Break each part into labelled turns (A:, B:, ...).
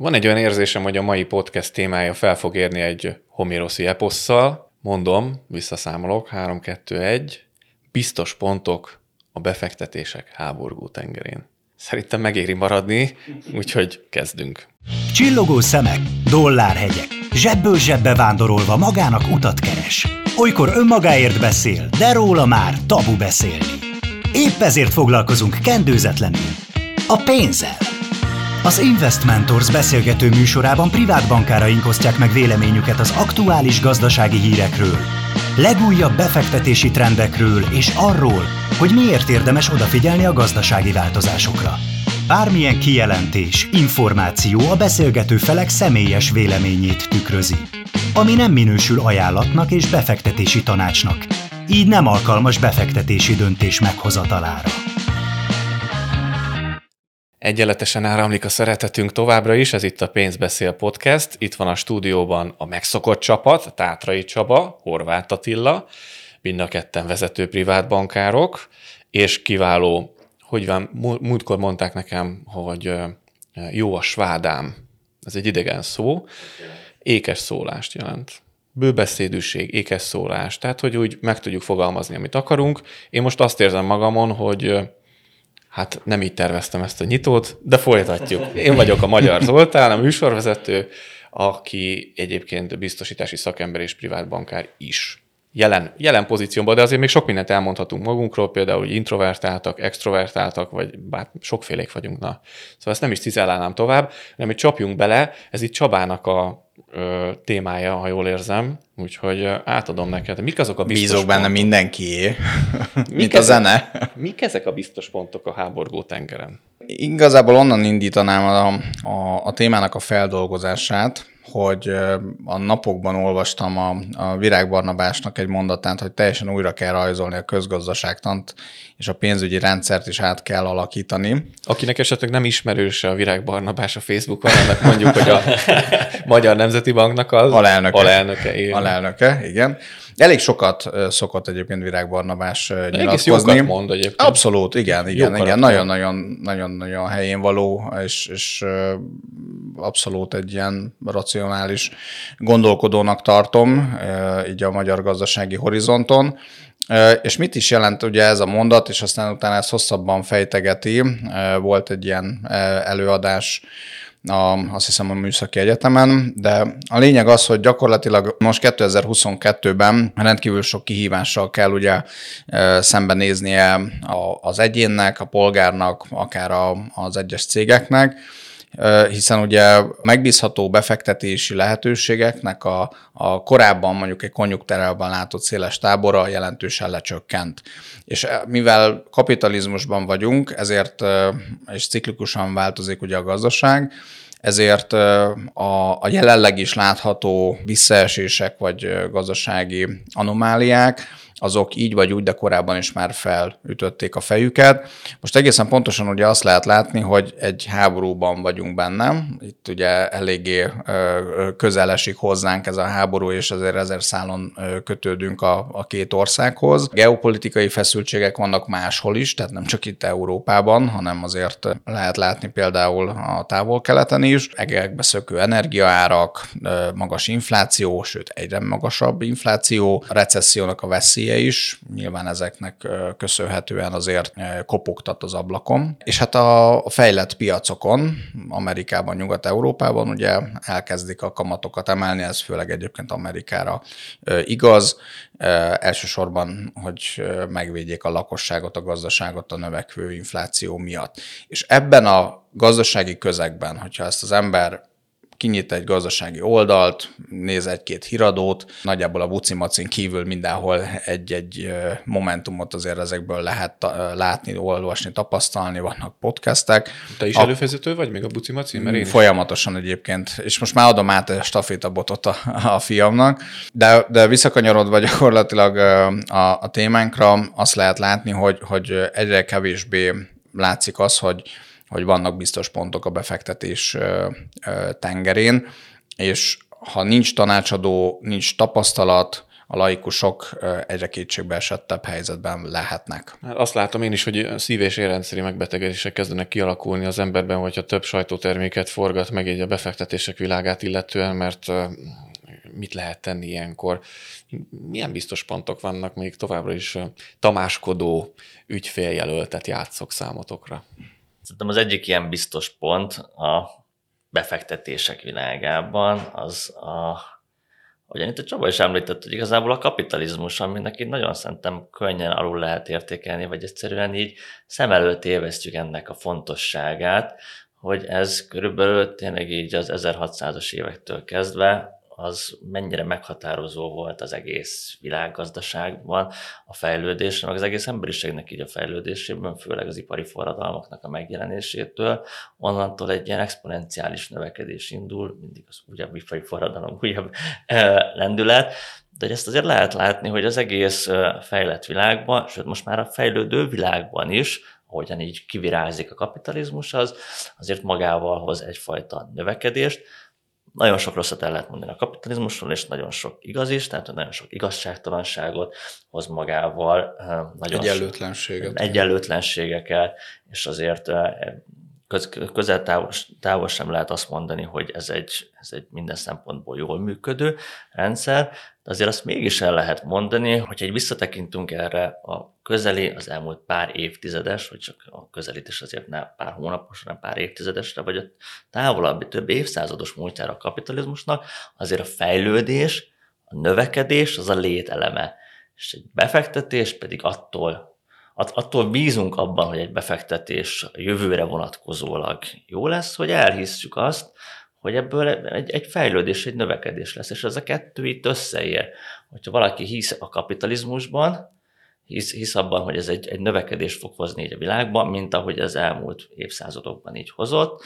A: Van egy olyan érzésem, hogy a mai podcast témája fel fog érni egy homéroszi eposszal. Mondom, visszaszámolok, 3, 2, 1. Biztos pontok a befektetések háborgó tengerén. Szerintem megéri maradni, úgyhogy kezdünk.
B: Csillogó szemek, dollárhegyek, zsebből zsebbe vándorolva magának utat keres. Olykor önmagáért beszél, de róla már tabu beszélni. Épp ezért foglalkozunk kendőzetlenül. A pénzzel. Az Investmentors beszélgető műsorában privát bankáraink osztják meg véleményüket az aktuális gazdasági hírekről, legújabb befektetési trendekről és arról, hogy miért érdemes odafigyelni a gazdasági változásokra. Bármilyen kijelentés, információ a beszélgető felek személyes véleményét tükrözi, ami nem minősül ajánlatnak és befektetési tanácsnak, így nem alkalmas befektetési döntés meghozatalára.
A: Egyenletesen áramlik a szeretetünk továbbra is, ez itt a Pénzbeszél Podcast. Itt van a stúdióban a megszokott csapat, Tátrai Csaba, Horváth Attila, mind a ketten vezető privátbankárok, és kiváló, hogy van, múltkor mondták nekem, hogy jó a svádám, ez egy idegen szó, ékes szólást jelent. Bőbeszédűség, ékes szólás, tehát hogy úgy meg tudjuk fogalmazni, amit akarunk. Én most azt érzem magamon, hogy Hát nem így terveztem ezt a nyitót, de folytatjuk. Én vagyok a Magyar Zoltán, a műsorvezető, aki egyébként biztosítási szakember és privátbankár is. Jelen, jelen pozícióban, de azért még sok mindent elmondhatunk magunkról, például, hogy introvertáltak, extrovertáltak, vagy bár sokfélék vagyunk. Na. Szóval ezt nem is cizellálnám tovább, hanem hogy csapjunk bele, ez itt Csabának a témája, ha jól érzem, úgyhogy átadom neked. Mik azok a biztos
C: Bízok
A: pontok?
C: benne mindenkié, mint
A: Mik
C: a
A: ezek-
C: zene.
A: Mik ezek a biztos pontok a háborgó tengeren?
C: Igazából onnan indítanám a, a, a témának a feldolgozását, hogy a napokban olvastam a, a Virág Barnabásnak egy mondatát, hogy teljesen újra kell rajzolni a közgazdaságtant, és a pénzügyi rendszert is át kell alakítani.
A: Akinek esetleg nem ismerős a Virág Barnabás a Facebookon, annak mondjuk, hogy a Magyar Nemzeti Banknak az
C: Alelnöke.
A: alelnöke.
C: Alelnöke, igen. Elég sokat szokott egyébként Virág Barnabás ö,
A: Egész
C: nyilatkozni.
A: jókat mond egyébként.
C: Abszolút, igen, igen,
A: karakter.
C: igen. Nagyon-nagyon, helyén való, és, és abszolút egy ilyen racionális gondolkodónak tartom, így a magyar gazdasági horizonton. És mit is jelent ugye ez a mondat, és aztán utána ezt hosszabban fejtegeti. Volt egy ilyen előadás, a, azt hiszem a Műszaki Egyetemen, de a lényeg az, hogy gyakorlatilag most 2022-ben rendkívül sok kihívással kell ugye ö, szembenéznie az egyénnek, a polgárnak, akár a, az egyes cégeknek, hiszen ugye megbízható befektetési lehetőségeknek a, a korábban mondjuk egy konjunkterelben látott széles tábora jelentősen lecsökkent. És eh, mivel kapitalizmusban vagyunk, ezért és ciklikusan változik ugye a gazdaság, ezért a, a jelenleg is látható visszaesések vagy gazdasági anomáliák, azok így vagy úgy, de korábban is már felütötték a fejüket. Most egészen pontosan ugye azt lehet látni, hogy egy háborúban vagyunk benne. Itt ugye eléggé közel esik hozzánk ez a háború, és ezért ezer szálon kötődünk a, a két országhoz. Geopolitikai feszültségek vannak máshol is, tehát nem csak itt Európában, hanem azért lehet látni például a távol-keleten is. Egekbe szökő energiaárak, magas infláció, sőt egyre magasabb infláció, a recessziónak a veszélye is, nyilván ezeknek köszönhetően azért kopogtat az ablakon. És hát a fejlett piacokon, Amerikában, Nyugat-Európában ugye elkezdik a kamatokat emelni, ez főleg egyébként Amerikára igaz, elsősorban, hogy megvédjék a lakosságot, a gazdaságot a növekvő infláció miatt. És ebben a gazdasági közegben, hogyha ezt az ember kinyit egy gazdasági oldalt, néz egy-két híradót, nagyjából a bucimacin kívül mindenhol egy-egy momentumot azért ezekből lehet látni, olvasni, tapasztalni, vannak podcastek.
A: Te is
C: A-
A: előfizető vagy még a Buci Maci? Mert én is.
C: Folyamatosan egyébként, és most már adom át a stafétabotot a, a fiamnak, de, de visszakanyarodva gyakorlatilag a, a témánkra, azt lehet látni, hogy, hogy egyre kevésbé látszik az, hogy, hogy vannak biztos pontok a befektetés tengerén, és ha nincs tanácsadó, nincs tapasztalat, a laikusok egyre kétségbe esettebb helyzetben lehetnek.
A: Hát azt látom én is, hogy szív- és érrendszeri megbetegedések kezdenek kialakulni az emberben, hogyha több sajtóterméket forgat meg egy a befektetések világát illetően, mert mit lehet tenni ilyenkor? Milyen biztos pontok vannak még továbbra is tamáskodó ügyféljelöltet játszok számotokra?
D: Szerintem az egyik ilyen biztos pont a befektetések világában az a Ugyan itt a Csaba is említett, hogy igazából a kapitalizmus, aminek így nagyon szerintem könnyen alul lehet értékelni, vagy egyszerűen így szem előtt évesztjük ennek a fontosságát, hogy ez körülbelül tényleg így az 1600-as évektől kezdve az mennyire meghatározó volt az egész világgazdaságban a fejlődésre, meg az egész emberiségnek így a fejlődésében, főleg az ipari forradalmaknak a megjelenésétől, onnantól egy ilyen exponenciális növekedés indul, mindig az újabb ipari forradalom, újabb lendület, de ezt azért lehet látni, hogy az egész fejlett világban, sőt most már a fejlődő világban is, ahogyan így kivirázik a kapitalizmus, az azért magával hoz egyfajta növekedést, nagyon sok rosszat el lehet mondani a kapitalizmusról, és nagyon sok igaz is, tehát nagyon sok igazságtalanságot hoz magával. Nagyon
C: egyenlőtlenséget.
D: Egyenlőtlenségeket, és azért köz, közel távol, távol sem lehet azt mondani, hogy ez egy, ez egy minden szempontból jól működő rendszer, de azért azt mégis el lehet mondani, hogy egy visszatekintünk erre a közeli, az elmúlt pár évtizedes, vagy csak a közelít is azért ne pár hónapos, hanem pár évtizedesre, vagy a távolabbi több évszázados múltjára a kapitalizmusnak, azért a fejlődés, a növekedés az a lételeme. És egy befektetés pedig attól attól bízunk abban, hogy egy befektetés jövőre vonatkozólag jó lesz, hogy elhisszük azt, hogy ebből egy, egy fejlődés, egy növekedés lesz, és ez a kettő itt összeér. Hogyha valaki hisz a kapitalizmusban, hisz, hisz abban, hogy ez egy, egy növekedés fog hozni így a világban, mint ahogy az elmúlt évszázadokban így hozott,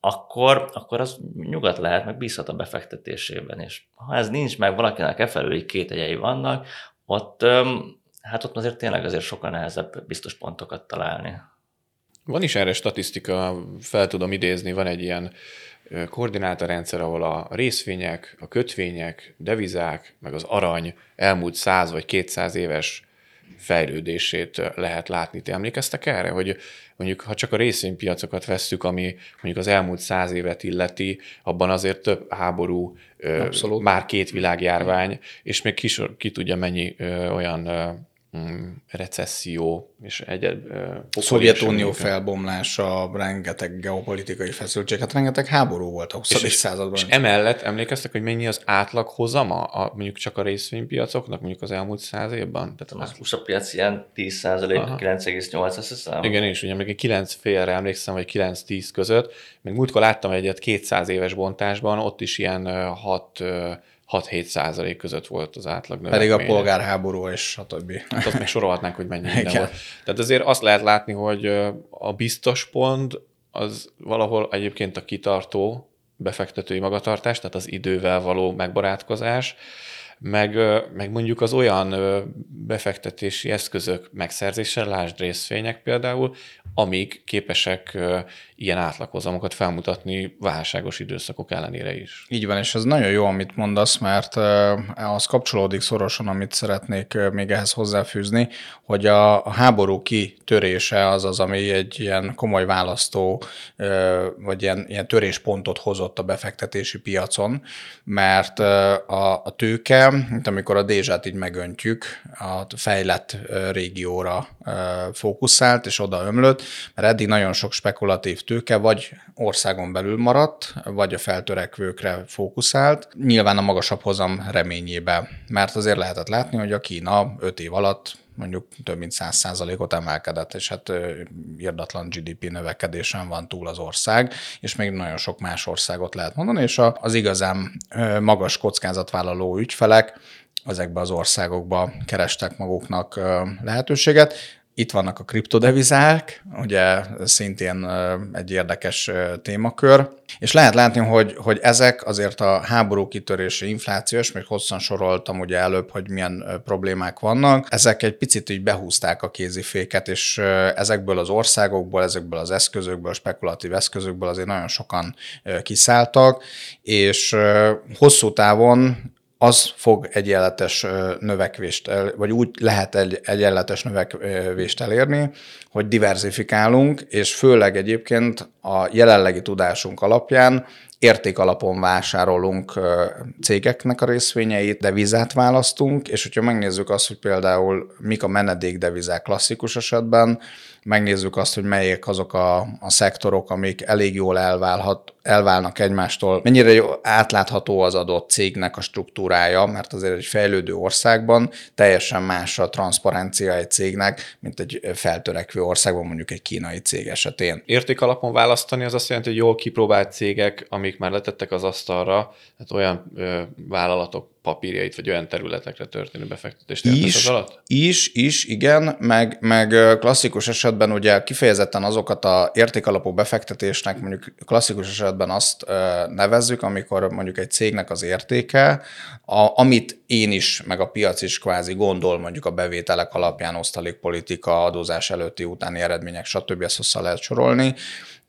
D: akkor, akkor az nyugat lehet, meg bízhat a befektetésében. És ha ez nincs meg, valakinek e felül két egyei vannak, ott hát ott azért tényleg azért sokkal nehezebb biztos pontokat találni.
A: Van is erre statisztika, fel tudom idézni, van egy ilyen koordinátorrendszer, ahol a részvények, a kötvények, devizák, meg az arany elmúlt 100 vagy 200 éves fejlődését lehet látni. Ti emlékeztek erre, hogy mondjuk ha csak a részvénypiacokat vesszük, ami mondjuk az elmúlt száz évet illeti, abban azért több háború, Abszolút. már két világjárvány, és még ki, ki tudja mennyi olyan recesszió és egyed...
C: A Szovjetunió felbomlása, rengeteg geopolitikai feszültség, hát rengeteg háború volt a 20. És, században.
A: És emellett emlékeztek, hogy mennyi az átlag hozama a, mondjuk csak a részvénypiacoknak, mondjuk az elmúlt száz évben?
D: Tehát az USA piac ilyen 10 9,8 azt hiszem.
A: Igen, és ugye még 9 félre emlékszem, vagy 9-10 között. Még múltkor láttam egyet 200 éves bontásban, ott is ilyen 6 6-7 százalék között volt az átlag
C: Pedig a polgárháború és stb.
A: Hát azt még sorolhatnánk, hogy mennyi minden volt. Tehát azért azt lehet látni, hogy a biztos pont az valahol egyébként a kitartó befektetői magatartás, tehát az idővel való megbarátkozás, meg, meg mondjuk az olyan befektetési eszközök megszerzése, lásd részvények például, amik képesek ilyen átlaghozamokat felmutatni válságos időszakok ellenére is.
C: Így van, és ez nagyon jó, amit mondasz, mert az kapcsolódik szorosan, amit szeretnék még ehhez hozzáfűzni, hogy a háború kitörése az az, ami egy ilyen komoly választó, vagy ilyen, ilyen töréspontot hozott a befektetési piacon, mert a, a tőke, mint amikor a dézsát így megöntjük, a fejlett régióra fókuszált, és oda ömlött, mert eddig nagyon sok spekulatív tőke vagy országon belül maradt, vagy a feltörekvőkre fókuszált, nyilván a magasabb hozam reményébe, mert azért lehetett látni, hogy a Kína 5 év alatt mondjuk több mint 100%-ot emelkedett, és hát irdatlan GDP növekedésen van túl az ország, és még nagyon sok más országot lehet mondani, és az igazán magas kockázatvállaló ügyfelek ezekbe az országokba kerestek maguknak lehetőséget. Itt vannak a kriptodevizák, ugye szintén egy érdekes témakör, és lehet látni, hogy, hogy ezek azért a háború kitörési inflációs, még hosszan soroltam ugye előbb, hogy milyen problémák vannak, ezek egy picit így behúzták a kéziféket, és ezekből az országokból, ezekből az eszközökből, spekulatív eszközökből azért nagyon sokan kiszálltak, és hosszú távon az fog egyenletes növekvést, vagy úgy lehet egy egyenletes növekvést elérni, hogy diversifikálunk, és főleg egyébként a jelenlegi tudásunk alapján értékalapon vásárolunk cégeknek a részvényeit, devizát választunk, és hogyha megnézzük azt, hogy például mik a menedékdevizák klasszikus esetben, megnézzük azt, hogy melyek azok a, a szektorok, amik elég jól elválhat, elválnak egymástól, mennyire jó, átlátható az adott cégnek a struktúrája, mert azért egy fejlődő országban teljesen más a transzparencia egy cégnek, mint egy feltörekvő országban, mondjuk egy kínai cég esetén.
A: Értékalapon választani az azt jelenti, hogy jól kipróbált cégek, amik már letettek az asztalra, hát olyan ö, vállalatok papírjait, vagy olyan területekre történő befektetést
C: is, alatt? Is, is, igen, meg, meg klasszikus esetben ugye kifejezetten azokat a értékalapú befektetésnek mondjuk klasszikus esetben azt nevezzük, amikor mondjuk egy cégnek az értéke, a, amit én is, meg a piac is kvázi gondol mondjuk a bevételek alapján, osztalékpolitika, adózás előtti, utáni eredmények, stb. ezt hozzá lehet sorolni,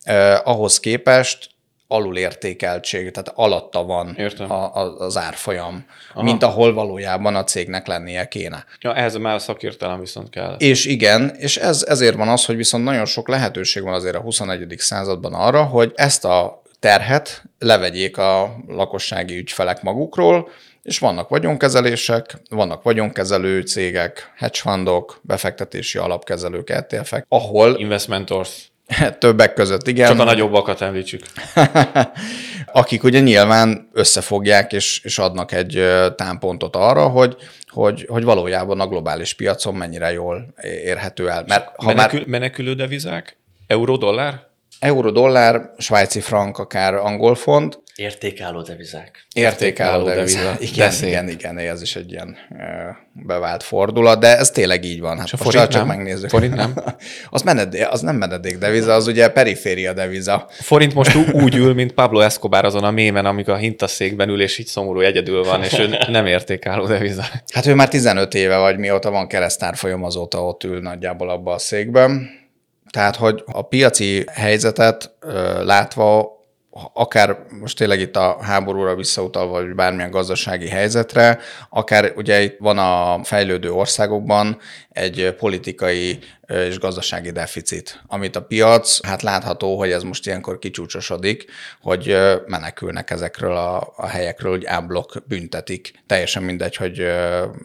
C: eh, ahhoz képest alulértékeltség, tehát alatta van a, a, az árfolyam, Aha. mint ahol valójában a cégnek lennie kéne.
A: Ja, ehhez már a szakértelem viszont kell.
C: És igen, és ez, ezért van az, hogy viszont nagyon sok lehetőség van azért a 21. században arra, hogy ezt a terhet levegyék a lakossági ügyfelek magukról, és vannak vagyonkezelések, vannak vagyonkezelő cégek, hedge fundok, befektetési alapkezelők, ETF-ek, ahol...
A: Investmentors
C: Többek között, igen.
A: Csak a nagyobbakat említsük.
C: Akik ugye nyilván összefogják és, és adnak egy támpontot arra, hogy, hogy, hogy valójában a globális piacon mennyire jól érhető el.
A: Mert ha Menekül, már... Menekülő devizák? Euró-dollár?
C: Euró-dollár, svájci frank, akár angol font,
D: Értékálló devizák.
C: Értékálló, deviza. Igen, igen, igen, ez is egy ilyen bevált fordulat, de ez tényleg így van. Hát
A: most forint
C: csak nem. megnézzük.
A: Forint nem?
C: az, menedé, az nem menedék deviza, az ugye periféria deviza.
A: Forint most úgy ül, mint Pablo Escobar azon a mémen, amikor a hintaszékben ül, és így szomorú egyedül van, és ő nem értékálló deviza.
C: Hát ő már 15 éve, vagy mióta van keresztárfolyam, azóta ott ül nagyjából abba a székben. Tehát, hogy a piaci helyzetet látva akár most tényleg itt a háborúra visszautalva, vagy bármilyen gazdasági helyzetre, akár ugye itt van a fejlődő országokban egy politikai és gazdasági deficit, amit a piac, hát látható, hogy ez most ilyenkor kicsúcsosodik, hogy menekülnek ezekről a, a helyekről, hogy áblok büntetik. Teljesen mindegy, hogy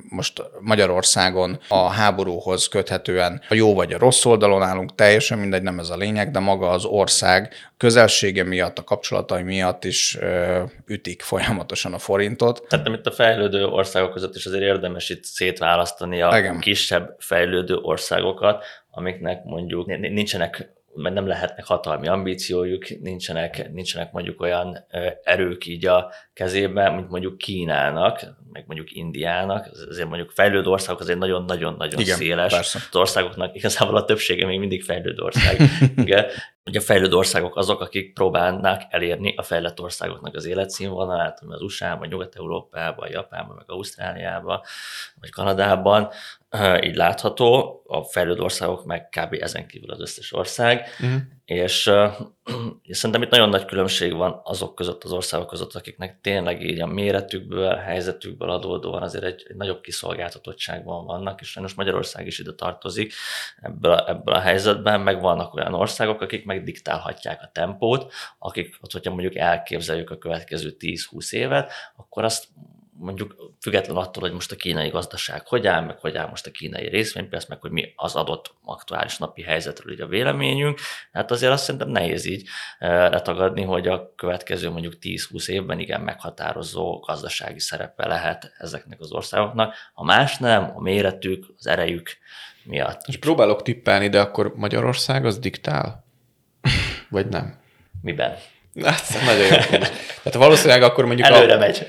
C: most Magyarországon a háborúhoz köthetően a jó vagy a rossz oldalon állunk, teljesen mindegy, nem ez a lényeg, de maga az ország közelsége miatt, a kapcsolatai miatt is ütik folyamatosan a forintot.
D: Tehát itt a fejlődő országok között is azért érdemes itt szétválasztani a Igen. kisebb fejlődő országokat, amiknek mondjuk nincsenek mert nem lehetnek hatalmi ambíciójuk, nincsenek, nincsenek mondjuk olyan erők így a kezében, mint mondjuk Kínának, meg mondjuk Indiának, azért mondjuk fejlődő országok azért nagyon-nagyon-nagyon széles. Persze. Az országoknak igazából a többsége még mindig fejlődő ország. Igen. Ugye a fejlődő országok azok, akik próbálnak elérni a fejlett országoknak az életszínvonalát, az USA-ban, Nyugat-Európában, Japánban, meg Ausztráliában, vagy Kanadában, így látható, a fejlődő országok meg kb. ezen kívül az összes ország, uh-huh. És, és szerintem itt nagyon nagy különbség van azok között, az országok között, akiknek tényleg így a méretükből, helyzetükből adódóan azért egy, egy nagyobb kiszolgáltatottságban vannak, és sajnos Magyarország is ide tartozik ebből a, ebből a helyzetben, meg vannak olyan országok, akik meg diktálhatják a tempót, akik, hogyha mondjuk elképzeljük a következő 10-20 évet, akkor azt mondjuk független attól, hogy most a kínai gazdaság hogy áll, meg hogy áll most a kínai részvénypiac, meg hogy mi az adott aktuális napi helyzetről így a véleményünk. Hát azért azt szerintem nehéz így eh, letagadni, hogy a következő mondjuk 10-20 évben igen meghatározó gazdasági szerepe lehet ezeknek az országoknak. A más nem, a méretük, az erejük miatt.
A: És próbálok tippelni, de akkor Magyarország az diktál? Vagy nem?
D: Miben?
A: Hát, nagyon jó. Tehát valószínűleg akkor mondjuk...
D: Előre a... megy.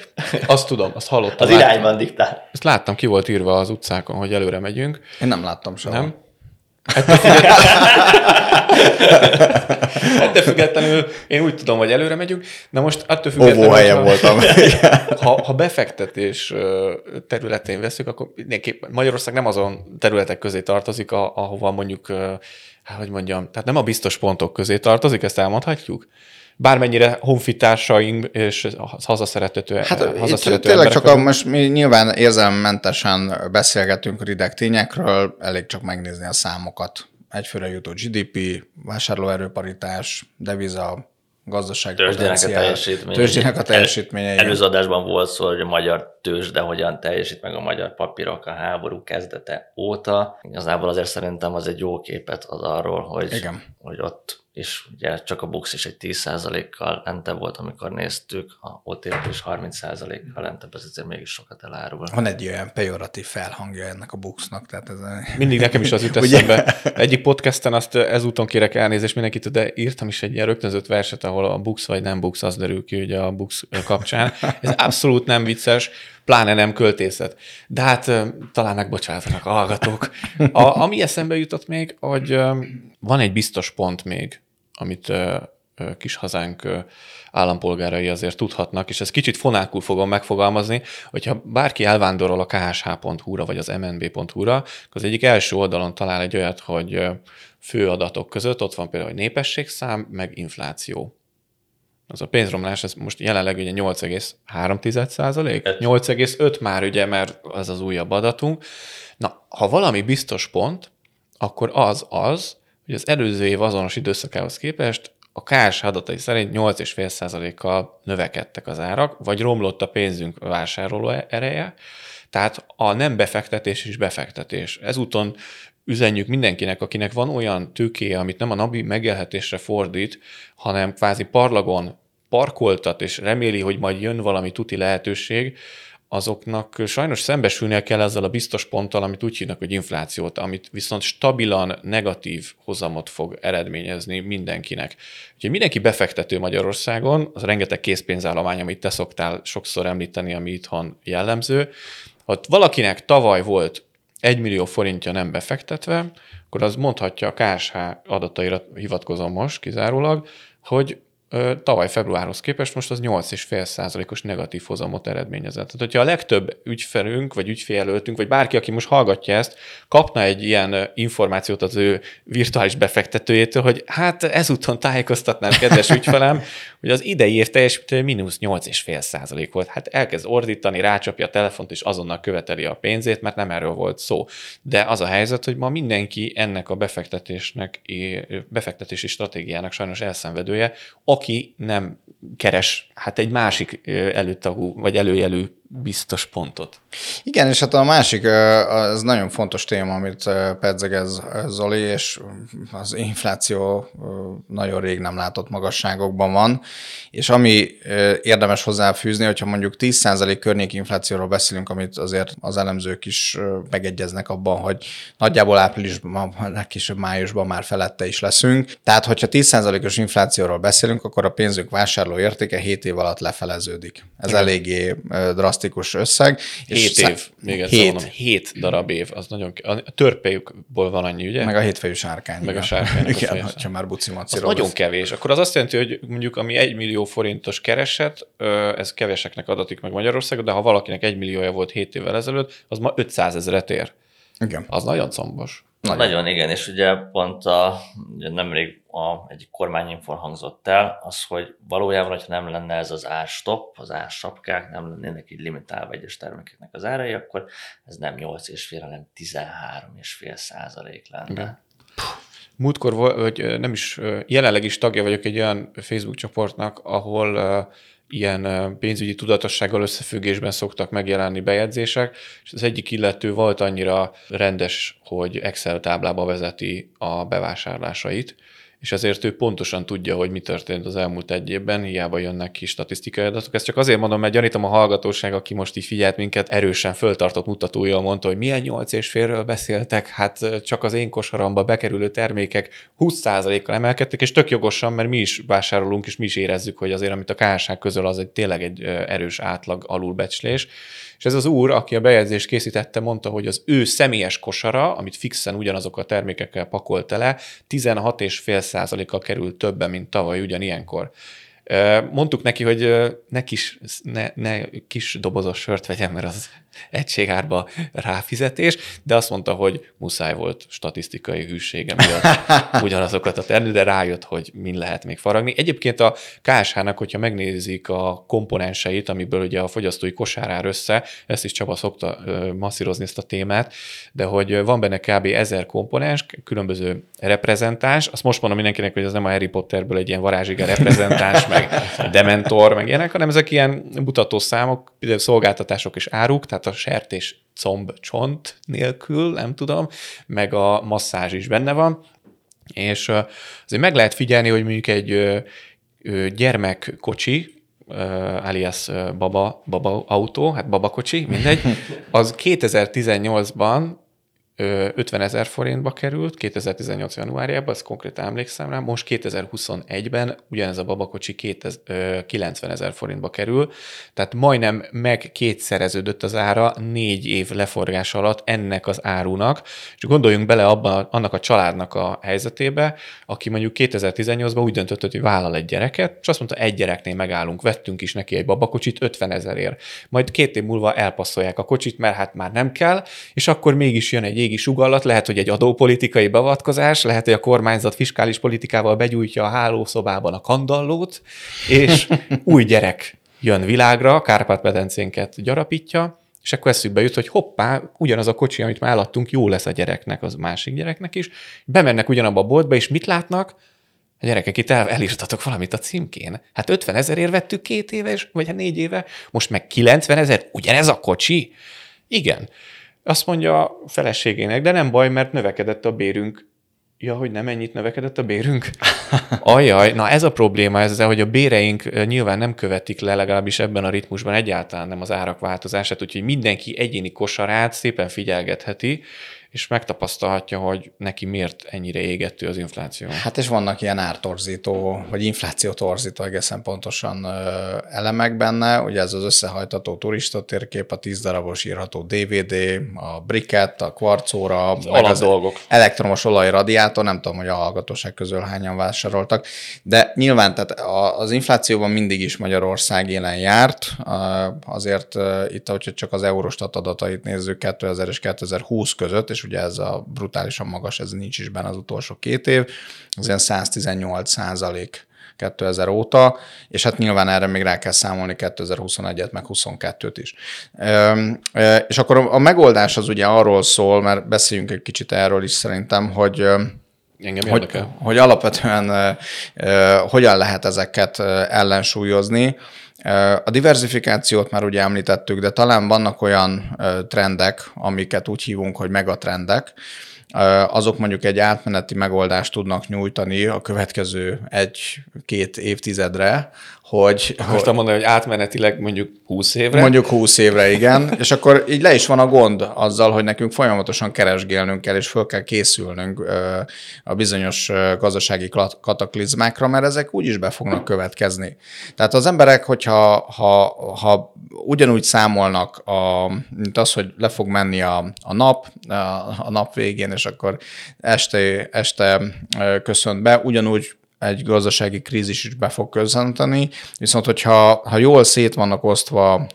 A: Azt tudom, azt hallottam.
D: Az irányban diktál.
A: Ezt láttam, ki volt írva az utcákon, hogy előre megyünk.
C: Én nem láttam soha.
A: Nem? Ettől függetlenül, ettől függetlenül én úgy tudom, hogy előre megyünk, de most attól függetlenül...
C: Óvó helyen voltam.
A: ha, ha befektetés területén veszük, akkor mindenképpen Magyarország nem azon területek közé tartozik, ahova mondjuk, hogy mondjam, tehát nem a biztos pontok közé tartozik, ezt elmondhatjuk? Bármennyire honfitársaink és hazaszerető,
C: hát hazaszerető tényleg csak a, most mi nyilván érzelmmentesen beszélgetünk rideg tényekről, elég csak megnézni a számokat. Egyfőre jutó GDP, vásárlóerőparitás, deviza, gazdaság
D: tőzsdének a teljesítménye.
C: Tőzsdének a teljesítménye.
D: El, előző adásban volt szó, hogy a magyar tőzsde hogyan teljesít meg a magyar papírok a háború kezdete óta. Igazából azért szerintem az egy jó képet ad arról, hogy, Igen. hogy ott és ugye csak a Bux is egy 10%-kal lente volt, amikor néztük, a OTP is 30%-kal lentebb, ez azért mégis sokat elárul.
C: Van egy olyan pejoratív felhangja ennek a Buxnak, tehát ez a...
A: Mindig nekem is az jut eszembe. Egyik podcasten azt ezúton kérek elnézést mindenkit, de írtam is egy ilyen rögtönzött verset, ahol a Bux vagy nem Bux, az derül ki ugye a Bux kapcsán. Ez abszolút nem vicces, pláne nem költészet. De hát talán megbocsátanak a hallgatók. A, ami eszembe jutott még, hogy van egy biztos pont még, amit kis hazánk állampolgárai azért tudhatnak, és ezt kicsit fonákul fogom megfogalmazni, hogyha bárki elvándorol a kh.hu-ra vagy az mnb.hu-ra, az egyik első oldalon talál egy olyat, hogy fő adatok között ott van például, hogy népességszám, meg infláció. Az a pénzromlás, ez most jelenleg ugye 8,3 százalék, 8,5 már ugye, mert ez az újabb adatunk. Na, ha valami biztos pont, akkor az az, hogy az előző év azonos időszakához képest a KSH adatai szerint 8,5%-kal növekedtek az árak, vagy romlott a pénzünk vásároló ereje, tehát a nem befektetés is befektetés. Ezúton üzenjük mindenkinek, akinek van olyan tőkéje, amit nem a napi megélhetésre fordít, hanem kvázi parlagon parkoltat, és reméli, hogy majd jön valami tuti lehetőség, azoknak sajnos szembesülnie kell ezzel a biztos ponttal, amit úgy hívnak, hogy inflációt, amit viszont stabilan negatív hozamot fog eredményezni mindenkinek. Úgyhogy mindenki befektető Magyarországon, az rengeteg készpénzállomány, amit te szoktál sokszor említeni, ami itthon jellemző. Ha valakinek tavaly volt 1 millió forintja nem befektetve, akkor az mondhatja a KSH adataira hivatkozom most kizárólag, hogy tavaly februárhoz képest most az 8,5 százalékos negatív hozamot eredményezett. Tehát, hogyha a legtöbb ügyfelünk, vagy ügyféljelöltünk, vagy bárki, aki most hallgatja ezt, kapna egy ilyen információt az ő virtuális befektetőjétől, hogy hát ezúton tájékoztatnám, kedves ügyfelem, hogy az idei év teljesítő mínusz 8,5 százalék volt. Hát elkezd ordítani, rácsapja a telefont, és azonnal követeli a pénzét, mert nem erről volt szó. De az a helyzet, hogy ma mindenki ennek a befektetésnek, befektetési stratégiának sajnos elszenvedője, aki nem keres hát egy másik előtagú vagy előjelű biztos pontot.
C: Igen, és hát a másik, az nagyon fontos téma, amit ez Zoli, és az infláció nagyon rég nem látott magasságokban van, és ami érdemes hozzáfűzni, hogyha mondjuk 10% környék inflációról beszélünk, amit azért az elemzők is megegyeznek abban, hogy nagyjából áprilisban, legkésőbb májusban már felette is leszünk. Tehát, hogyha 10%-os inflációról beszélünk, akkor a pénzünk vásárló értéke 7 év alatt lefeleződik. Ez Igen. eléggé drasztikus összeg.
A: 7 év, még egyszer 7. mondom, 7 darab év, az nagyon, a törpejükból van annyi, ugye?
C: Meg a hétfejű sárkány.
A: Meg igen. a sárkány.
C: Igen, ha már buci
A: nagyon kevés. Akkor az azt jelenti, hogy mondjuk ami 1 millió forintos kereset, ez keveseknek adatik meg Magyarországon, de ha valakinek 1 milliója volt 7 évvel ezelőtt, az ma 500 ezeret ér.
C: Igen.
A: Az nagyon combos.
D: Nagyon. Nagyon igen, és ugye pont a, ugye nemrég a, egy kormányinfon hangzott el, az, hogy valójában, hogyha nem lenne ez az árstop, az ársapkák, nem lennének így limitálva egyes termékeknek az árai, akkor ez nem 8,5, hanem 13,5 százalék lenne. Igen.
A: Múltkor, vagy nem is, jelenleg is tagja vagyok egy olyan Facebook csoportnak, ahol ilyen pénzügyi tudatossággal összefüggésben szoktak megjelenni bejegyzések, és az egyik illető volt annyira rendes, hogy Excel táblába vezeti a bevásárlásait, és ezért ő pontosan tudja, hogy mi történt az elmúlt egy évben, hiába jönnek ki statisztikai adatok. Ezt csak azért mondom, mert gyanítom a hallgatóság, aki most így figyelt minket, erősen föltartott mutatója mondta, hogy milyen nyolc és félről beszéltek, hát csak az én kosaramba bekerülő termékek 20%-kal emelkedtek, és tök jogosan, mert mi is vásárolunk, és mi is érezzük, hogy azért, amit a KSH közöl, az egy tényleg egy erős átlag alulbecslés. És ez az úr, aki a bejegyzést készítette, mondta, hogy az ő személyes kosara, amit fixen ugyanazok a termékekkel pakolt le, 16,5%-kal került többen, mint tavaly ugyanilyenkor. Mondtuk neki, hogy ne kis, ne, ne kis dobozos sört vegyen, mert az egységárba ráfizetés, de azt mondta, hogy muszáj volt statisztikai hűsége miatt ugyanazokat a tenni, de rájött, hogy min lehet még faragni. Egyébként a KSH-nak, hogyha megnézik a komponenseit, amiből ugye a fogyasztói kosárár össze, ezt is Csaba szokta masszírozni ezt a témát, de hogy van benne kb. ezer komponens, különböző reprezentáns, azt most mondom mindenkinek, hogy ez nem a Harry Potterből egy ilyen varázsiga reprezentáns, meg dementor, meg ilyenek, hanem ezek ilyen mutató számok, szolgáltatások és áruk, tehát a sertés comb csont nélkül, nem tudom, meg a masszázs is benne van, és azért meg lehet figyelni, hogy mondjuk egy gyermekkocsi, alias baba, baba autó, hát babakocsi, mindegy, az 2018-ban 50 ezer forintba került 2018. januárjában, ezt konkrétan emlékszem rá, most 2021-ben ugyanez a babakocsi 90 ezer forintba kerül, tehát majdnem meg kétszereződött az ára négy év leforgás alatt ennek az árunak, és gondoljunk bele abban, annak a családnak a helyzetébe, aki mondjuk 2018-ban úgy döntött, hogy vállal egy gyereket, és azt mondta, egy gyereknél megállunk, vettünk is neki egy babakocsit 50 ezerért. Majd két év múlva elpasszolják a kocsit, mert hát már nem kell, és akkor mégis jön egy égi sugallat, lehet, hogy egy adópolitikai beavatkozás, lehet, hogy a kormányzat fiskális politikával begyújtja a hálószobában a kandallót, és új gyerek jön világra, Kárpát-medencénket gyarapítja, és akkor eszükbe jut, hogy hoppá, ugyanaz a kocsi, amit már eladtunk, jó lesz a gyereknek, az másik gyereknek is. Bemennek ugyanabba a boltba, és mit látnak? A gyerekek, itt el, elírtatok valamit a címkén. Hát 50 ezerért vettük két éve, vagy hát négy éve, most meg 90 ezer, ugyanez a kocsi? Igen. Azt mondja a feleségének, de nem baj, mert növekedett a bérünk. Ja, hogy nem ennyit növekedett a bérünk? Ajaj, na ez a probléma ezzel, hogy a béreink nyilván nem követik le, legalábbis ebben a ritmusban egyáltalán nem az árak változását, úgyhogy mindenki egyéni kosarát szépen figyelgetheti, és megtapasztalhatja, hogy neki miért ennyire égető az infláció.
C: Hát és vannak ilyen ártorzító, vagy inflációtorzító egészen pontosan elemek benne, ugye ez az összehajtató turista térkép, a 10 darabos írható DVD, a briket, a kvarcóra,
A: az meg az dolgok.
C: elektromos olajradiátor, nem tudom, hogy a hallgatóság közül hányan vásároltak, de nyilván tehát az inflációban mindig is Magyarország élen járt, azért itt, hogyha csak az Eurostat adatait nézzük 2000 és 2020 között, és és ugye ez a brutálisan magas, ez nincs is benne az utolsó két év, az ilyen 118 százalék 2000 óta, és hát nyilván erre még rá kell számolni 2021-et, meg 22-t is. És akkor a megoldás az ugye arról szól, mert beszéljünk egy kicsit erről is szerintem, hogy
A: Engem
C: hogy, hogy alapvetően hogyan lehet ezeket ellensúlyozni. A diversifikációt már ugye említettük, de talán vannak olyan trendek, amiket úgy hívunk, hogy megatrendek, azok mondjuk egy átmeneti megoldást tudnak nyújtani a következő egy-két évtizedre, hogy...
A: Most mondani, hogy átmenetileg mondjuk 20 évre?
C: Mondjuk 20 évre, igen. és akkor így le is van a gond azzal, hogy nekünk folyamatosan keresgélnünk kell, és föl kell készülnünk a bizonyos gazdasági kataklizmákra, mert ezek úgyis be fognak következni. Tehát az emberek, hogyha ha, ha ugyanúgy számolnak, a, mint az, hogy le fog menni a, a nap, a, a nap végén, és akkor este, este köszönt be, ugyanúgy egy gazdasági krízis is be fog köszönteni, viszont hogyha ha jól szét vannak osztva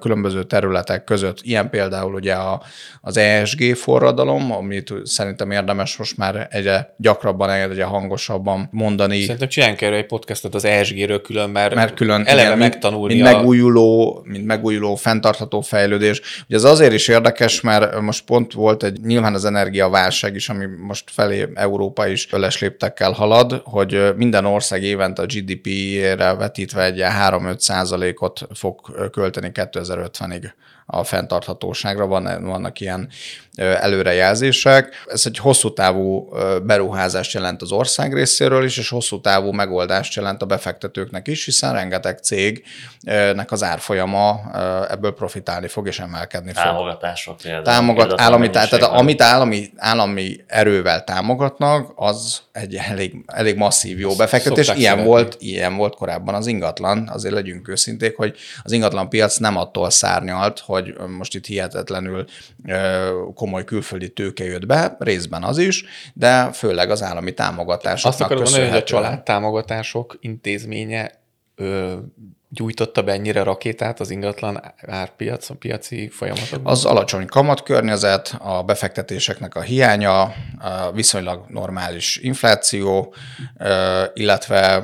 C: különböző területek között, ilyen például ugye a, az ESG forradalom, amit szerintem érdemes most már egyre gyakrabban, egyre hangosabban mondani.
A: Szerintem csináljunk erről egy podcastot az ESG-ről külön, mert, mert külön eleve igen, megtanulni.
C: Mint, a... megújuló, mint megújuló, fenntartható fejlődés. Ugye ez azért is érdekes, mert most pont volt egy nyilván az energiaválság is, ami most felé Európa is öles léptekkel halad, hogy minden ország évente a GDP-re vetítve egy 3-5 százalékot fog költeni 2050-ig a fenntarthatóságra, van, vannak ilyen előrejelzések. Ez egy hosszú távú beruházást jelent az ország részéről is, és hosszú távú megoldást jelent a befektetőknek is, hiszen rengeteg cégnek az árfolyama ebből profitálni fog és emelkedni fog.
D: Támogatások például.
C: Támogat, állami, tehát amit állami, állami erővel támogatnak, az egy elég, elég masszív jó befektetés. Ilyen volt, ilyen volt korábban az ingatlan. Azért legyünk őszinték, hogy az ingatlan piac nem attól szárnyalt, hogy most itt hihetetlenül komoly külföldi tőke jött be, részben az is, de főleg az állami támogatásoknak
A: Azt akarom mondani, hogy a családtámogatások intézménye ö, gyújtotta be ennyire rakétát az ingatlan árpiac, piaci folyamatokban?
C: Az alacsony kamatkörnyezet, a befektetéseknek a hiánya, a viszonylag normális infláció, illetve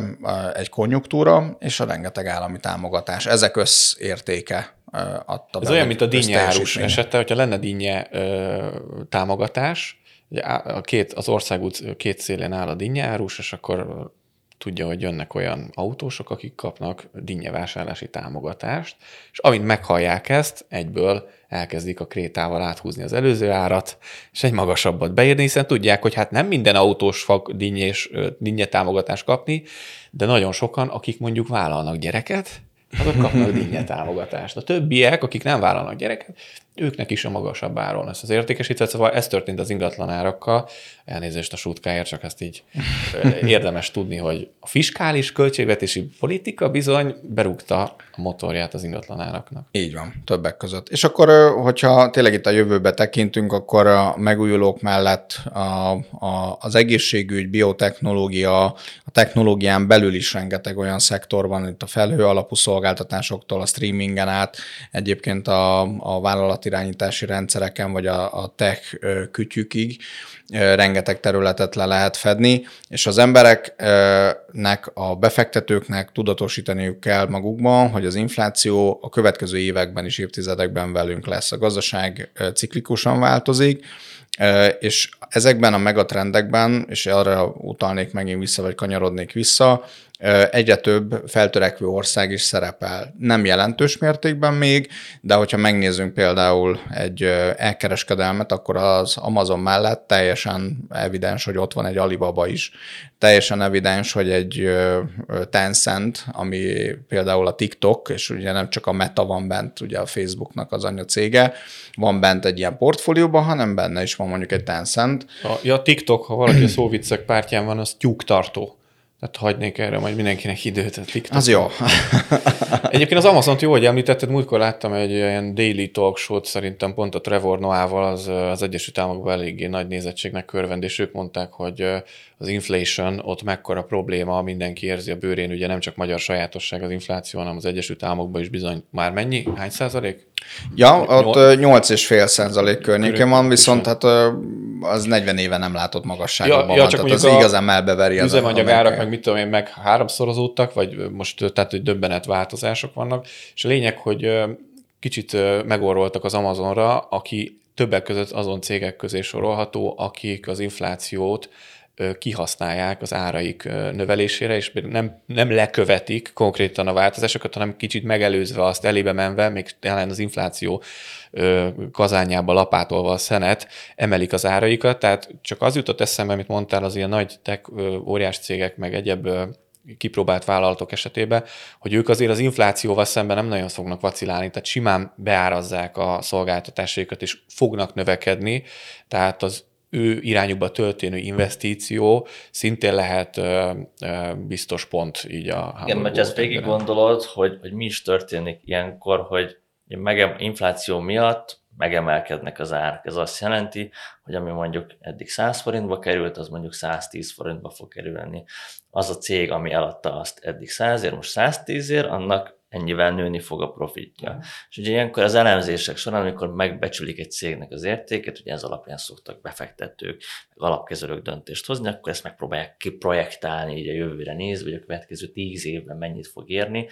C: egy konjunktúra és a rengeteg állami támogatás. Ezek összértéke adta
A: Ez olyan, mint a dinnye árus esete, hogyha lenne dinnye támogatás, a két, az országút két szélén áll a dinnye árus, és akkor tudja, hogy jönnek olyan autósok, akik kapnak dinnyevásárlási támogatást, és amint meghallják ezt, egyből elkezdik a krétával áthúzni az előző árat, és egy magasabbat beírni, hiszen tudják, hogy hát nem minden autós fog dinnyés, dinnye támogatást kapni, de nagyon sokan, akik mondjuk vállalnak gyereket, azok kapnak dinnye támogatást. A többiek, akik nem vállalnak gyereket, őknek is a magasabb áron lesz az értékesítve. Szóval ez történt az ingatlan árakkal. Elnézést a sútkáért, csak ezt így érdemes tudni, hogy a fiskális költségvetési politika bizony berúgta a motorját az ingatlan áraknak.
C: Így van, többek között. És akkor, hogyha tényleg itt a jövőbe tekintünk, akkor a megújulók mellett a, a, az egészségügy, biotechnológia, a technológián belül is rengeteg olyan szektor van, itt a felhő alapú szolgáltatásoktól, a streamingen át, egyébként a, a vállalat vállalatirányítási rendszereken, vagy a, a tech kütyükig rengeteg területet le lehet fedni, és az embereknek, a befektetőknek tudatosítaniuk kell magukban, hogy az infláció a következő években és évtizedekben velünk lesz. A gazdaság ciklikusan változik, és ezekben a megatrendekben, és arra utalnék megint vissza, vagy kanyarodnék vissza, egyre több feltörekvő ország is szerepel. Nem jelentős mértékben még, de hogyha megnézzünk például egy elkereskedelmet, akkor az Amazon mellett teljesen evidens, hogy ott van egy Alibaba is. Teljesen evidens, hogy egy Tencent, ami például a TikTok, és ugye nem csak a Meta van bent, ugye a Facebooknak az anya cége, van bent egy ilyen portfólióban, hanem benne is van mondjuk egy Tencent.
A: A, ja, TikTok, ha valaki a szóviccek pártján van, az tyúktartó. Tehát hagynék erre majd mindenkinek időt.
C: Az jó.
A: Egyébként az Amazon-t jó, hogy említetted, múltkor láttam egy ilyen daily talk show szerintem pont a Trevor Noah-val az, az Egyesült Államokban eléggé nagy nézettségnek körvend, és ők mondták, hogy az inflation ott mekkora probléma, mindenki érzi a bőrén, ugye nem csak magyar sajátosság az infláció, hanem az Egyesült Államokban is bizony már mennyi? Hány százalék?
C: Ja, ott 8,5 százalék környékén van, viszont hát az 40 éve nem látott magasságban ja, van, ja, csak tehát az igazán melbeveri
A: az Üzemanyagárak, meg mit tudom én, meg háromszorozódtak, vagy most tehát, hogy döbbenet változások vannak, és a lényeg, hogy kicsit megoroltak az Amazonra, aki többek között azon cégek közé sorolható, akik az inflációt kihasználják az áraik növelésére, és nem, nem lekövetik konkrétan a változásokat, hanem kicsit megelőzve azt, elébe menve, még talán az infláció kazányába lapátolva a szenet, emelik az áraikat, tehát csak az jutott eszembe, amit mondtál, az ilyen nagy tech óriás cégek, meg egyéb kipróbált vállalatok esetében, hogy ők azért az inflációval szemben nem nagyon fognak vacilálni, tehát simán beárazzák a szolgáltatásaikat, és fognak növekedni, tehát az ő irányukba történő investíció szintén lehet ö, ö, biztos pont így a
D: Igen, mert ezt végig gondolod, hogy, hogy mi is történik ilyenkor, hogy meg, infláció miatt megemelkednek az árak. Ez azt jelenti, hogy ami mondjuk eddig 100 forintba került, az mondjuk 110 forintba fog kerülni. Az a cég, ami eladta azt eddig 100 ér, most 110 ér, annak ennyivel nőni fog a profitja. És ugye ilyenkor az elemzések során, amikor megbecsülik egy cégnek az értéket, ugye ez alapján szoktak befektetők, meg alapkezelők döntést hozni, akkor ezt megpróbálják kiprojektálni így a jövőre nézve, hogy a következő tíz évben mennyit fog érni,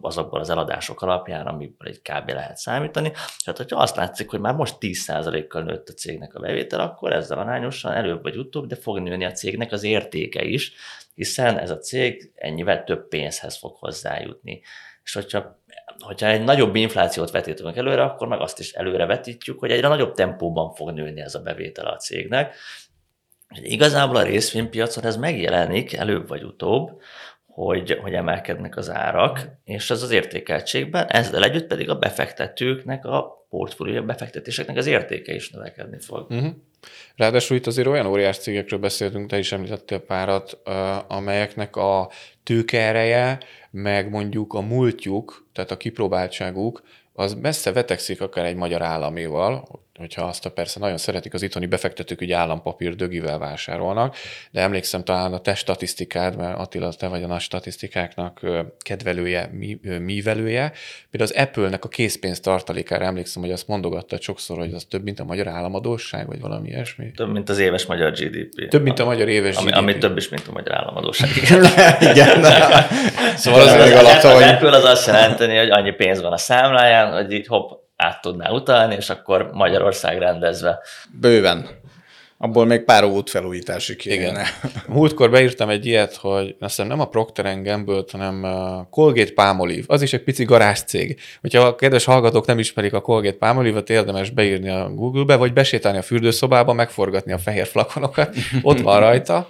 D: azokból az eladások alapján, amiből egy kb. lehet számítani. Tehát, hogyha azt látszik, hogy már most 10%-kal nőtt a cégnek a bevétel, akkor ezzel arányosan előbb vagy utóbb, de fog nőni a cégnek az értéke is, hiszen ez a cég ennyivel több pénzhez fog hozzájutni. És hogyha, hogyha egy nagyobb inflációt vetítünk előre, akkor meg azt is előre vetítjük, hogy egyre nagyobb tempóban fog nőni ez a bevétel a cégnek. Igazából a részvénypiacon ez megjelenik előbb vagy utóbb, hogy, hogy emelkednek az árak, és ez az értékeltségben, ezzel együtt pedig a befektetőknek, a portfólió befektetéseknek az értéke is növekedni fog. Uh-huh.
A: Ráadásul itt azért olyan óriás cégekről beszéltünk, te is említettél párat, amelyeknek a tőkeereje, meg mondjuk a múltjuk, tehát a kipróbáltságuk, az messze vetekszik akár egy magyar államival, hogyha azt a persze nagyon szeretik az itthoni befektetők, hogy állampapír dögivel vásárolnak, de emlékszem talán a te statisztikád, mert Attila, te vagy a nagy statisztikáknak kedvelője, mívelője. Például az Apple-nek a készpénz tartalékára emlékszem, hogy azt mondogatta sokszor, hogy az több, mint a magyar államadóság, vagy valami ilyesmi.
D: Több, mint az éves magyar GDP.
A: Több, mint a magyar éves
D: ami,
A: GDP.
D: Ami több is, mint a magyar államadóság.
C: Igen.
D: szóval az, az, az, az Apple az azt jelenteni, hogy annyi pénz van a számláján, hogy így hopp, át tudná utalni, és akkor Magyarország rendezve.
C: Bőven. Abból még pár útfelújítási kéne. Igen.
A: Múltkor beírtam egy ilyet, hogy azt hiszem nem a Procter Gamble, hanem a Colgate Palmolive. Az is egy pici cég. Hogyha a kedves hallgatók nem ismerik a Colgate Palmolive-ot, érdemes beírni a Google-be, vagy besétálni a fürdőszobába, megforgatni a fehér flakonokat. Ott van rajta.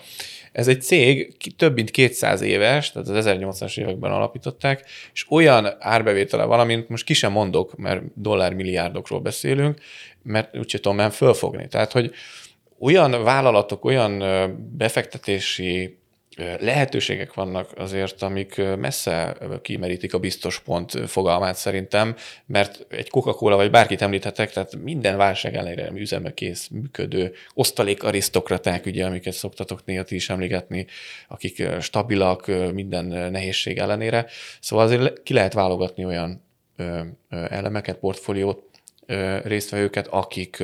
A: Ez egy cég, több mint 200 éves, tehát az 1800-as években alapították, és olyan árbevétele van, amit most ki sem mondok, mert dollármilliárdokról beszélünk, mert úgy tudom nem fölfogni. Tehát, hogy olyan vállalatok, olyan befektetési lehetőségek vannak azért, amik messze kimerítik a biztos pont fogalmát szerintem, mert egy Coca-Cola vagy bárkit említhetek, tehát minden válság ellenére üzemekész, működő, osztalék arisztokraták, ugye, amiket szoktatok néha ti is emlegetni, akik stabilak minden nehézség ellenére. Szóval azért ki lehet válogatni olyan elemeket, portfóliót, résztvevőket, akik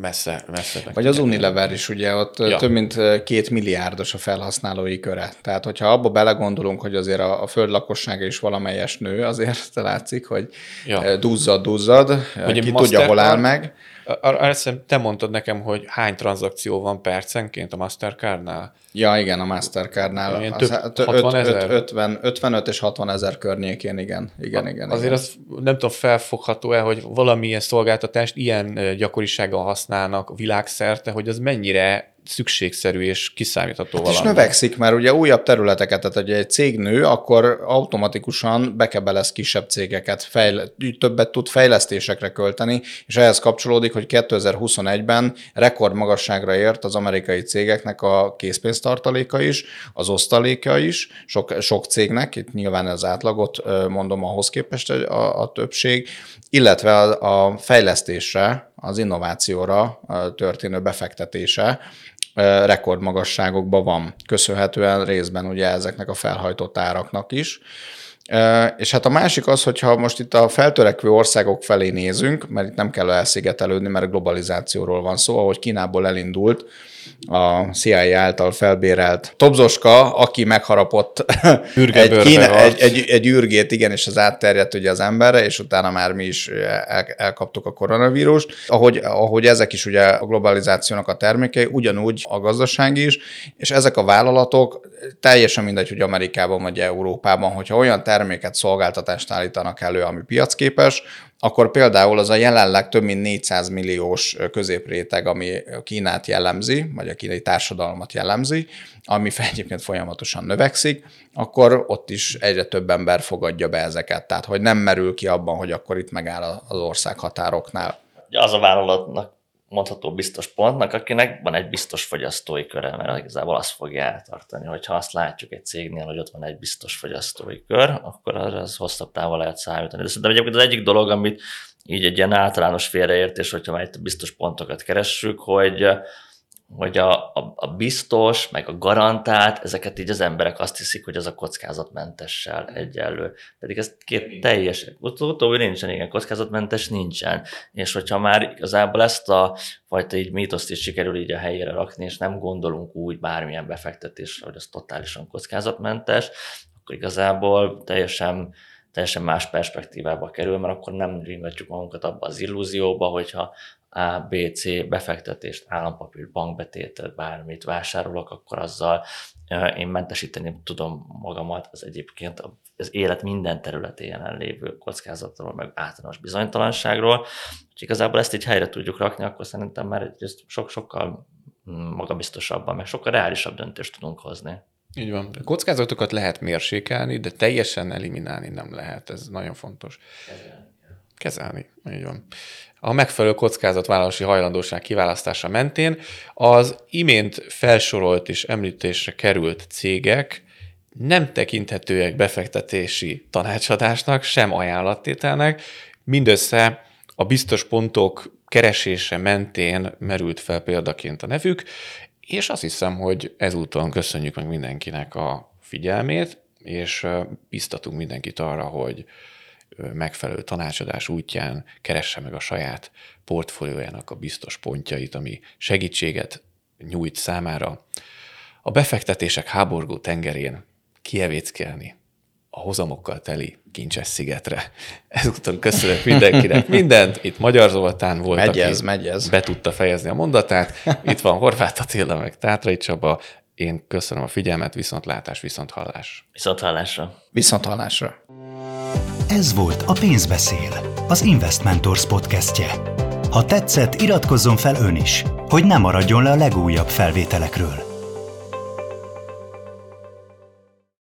A: messze, messze.
C: Vagy az Unilever is, ugye ott ja. több mint két milliárdos a felhasználói köre. Tehát, hogyha abba belegondolunk, hogy azért a, a föld lakossága is valamelyes nő, azért látszik, hogy ja. duzzad, duzzad, Ugye ki tudja, hol áll meg.
A: Azt te mondtad nekem, hogy hány tranzakció van percenként a Mastercardnál?
C: Ja, igen, a Mastercardnál.
A: Ilyen több, az, 60 ezer?
C: 50, 55 és 60 ezer környékén, igen. igen, igen
A: Azért
C: igen.
A: az nem tudom, felfogható-e, hogy valamilyen szolgáltatást ilyen gyakorisággal használnak világszerte, hogy az mennyire szükségszerű és kiszámítható hát
C: valami. És növekszik, mert ugye újabb területeket, tehát hogy egy cég nő, akkor automatikusan bekebelez kisebb cégeket, fejle, többet tud fejlesztésekre költeni, és ehhez kapcsolódik, hogy 2021-ben rekordmagasságra ért az amerikai cégeknek a készpénztartaléka is, az osztaléka is, sok, sok cégnek, itt nyilván az átlagot mondom ahhoz képest a, a többség, illetve a, a fejlesztésre, az innovációra történő befektetése rekordmagasságokban van, köszönhetően részben ugye ezeknek a felhajtott áraknak is. És hát a másik az, hogyha most itt a feltörekvő országok felé nézünk, mert itt nem kell elszigetelődni, mert globalizációról van szó, ahogy Kínából elindult, a CIA által felbérelt Tobzoska, aki megharapott egy, kíne, egy, egy, egy űrgét, igen, és az átterjedt ugye az emberre, és utána már mi is el, elkaptuk a koronavírust. Ahogy, ahogy ezek is ugye a globalizációnak a termékei, ugyanúgy a gazdaság is, és ezek a vállalatok teljesen mindegy, hogy Amerikában vagy Európában, hogyha olyan terméket, szolgáltatást állítanak elő, ami piacképes, akkor például az a jelenleg több mint 400 milliós középréteg, ami Kínát jellemzi, vagy a kínai társadalmat jellemzi, ami egyébként folyamatosan növekszik, akkor ott is egyre több ember fogadja be ezeket. Tehát, hogy nem merül ki abban, hogy akkor itt megáll az ország határoknál.
D: Az a vállalatnak mondható biztos pontnak, akinek van egy biztos fogyasztói köre, mert igazából azt fogja eltartani, hogyha azt látjuk egy cégnél, hogy ott van egy biztos fogyasztói kör, akkor az hosszabb távol lehet számítani. De szerintem egyébként az egyik dolog, amit így egy ilyen általános félreértés, hogyha már itt biztos pontokat keressük, hogy hogy a, a, a biztos, meg a garantált, ezeket így az emberek azt hiszik, hogy az a kockázatmentessel egyenlő. Pedig ez két teljes, utóbbi nincsen, igen, kockázatmentes nincsen. És hogyha már igazából ezt a fajta így mítoszt is sikerül így a helyére rakni, és nem gondolunk úgy bármilyen befektetésre, hogy az totálisan kockázatmentes, akkor igazából teljesen teljesen más perspektívába kerül, mert akkor nem ringatjuk magunkat abba az illúzióba, hogyha a, B, C befektetést, állampapír, bankbetétet, bármit vásárolok, akkor azzal én mentesíteni tudom magamat az egyébként az élet minden területén jelenlévő kockázatról, meg általános bizonytalanságról. És igazából ezt így helyre tudjuk rakni, akkor szerintem már egy sok-sokkal magabiztosabban, meg sokkal reálisabb döntést tudunk hozni.
A: Így van. A kockázatokat lehet mérsékelni, de teljesen eliminálni nem lehet. Ez nagyon fontos. kezelni. Így van. A megfelelő kockázatvállalási hajlandóság kiválasztása mentén az imént felsorolt és említésre került cégek nem tekinthetőek befektetési tanácsadásnak, sem ajánlattételnek, mindössze a biztos pontok keresése mentén merült fel példaként a nevük, és azt hiszem, hogy ezúton köszönjük meg mindenkinek a figyelmét, és biztatunk mindenkit arra, hogy megfelelő tanácsadás útján keresse meg a saját portfóliójának a biztos pontjait, ami segítséget nyújt számára. A befektetések háborgó tengerén kievéckelni a hozamokkal teli kincses szigetre. Ezúttal köszönök mindenkinek mindent. Itt Magyar Zoltán volt,
C: megy ez,
A: aki
C: megy ez.
A: be tudta fejezni a mondatát. Itt van Horváth Attila, meg Tátrai Csaba. Én köszönöm a figyelmet, viszontlátás, viszonthallás.
D: Viszonthallásra.
C: Viszonthallásra.
B: Ez volt a Pénzbeszél, az Investmentors podcastje. Ha tetszett, iratkozzon fel ön is, hogy ne maradjon le a legújabb felvételekről.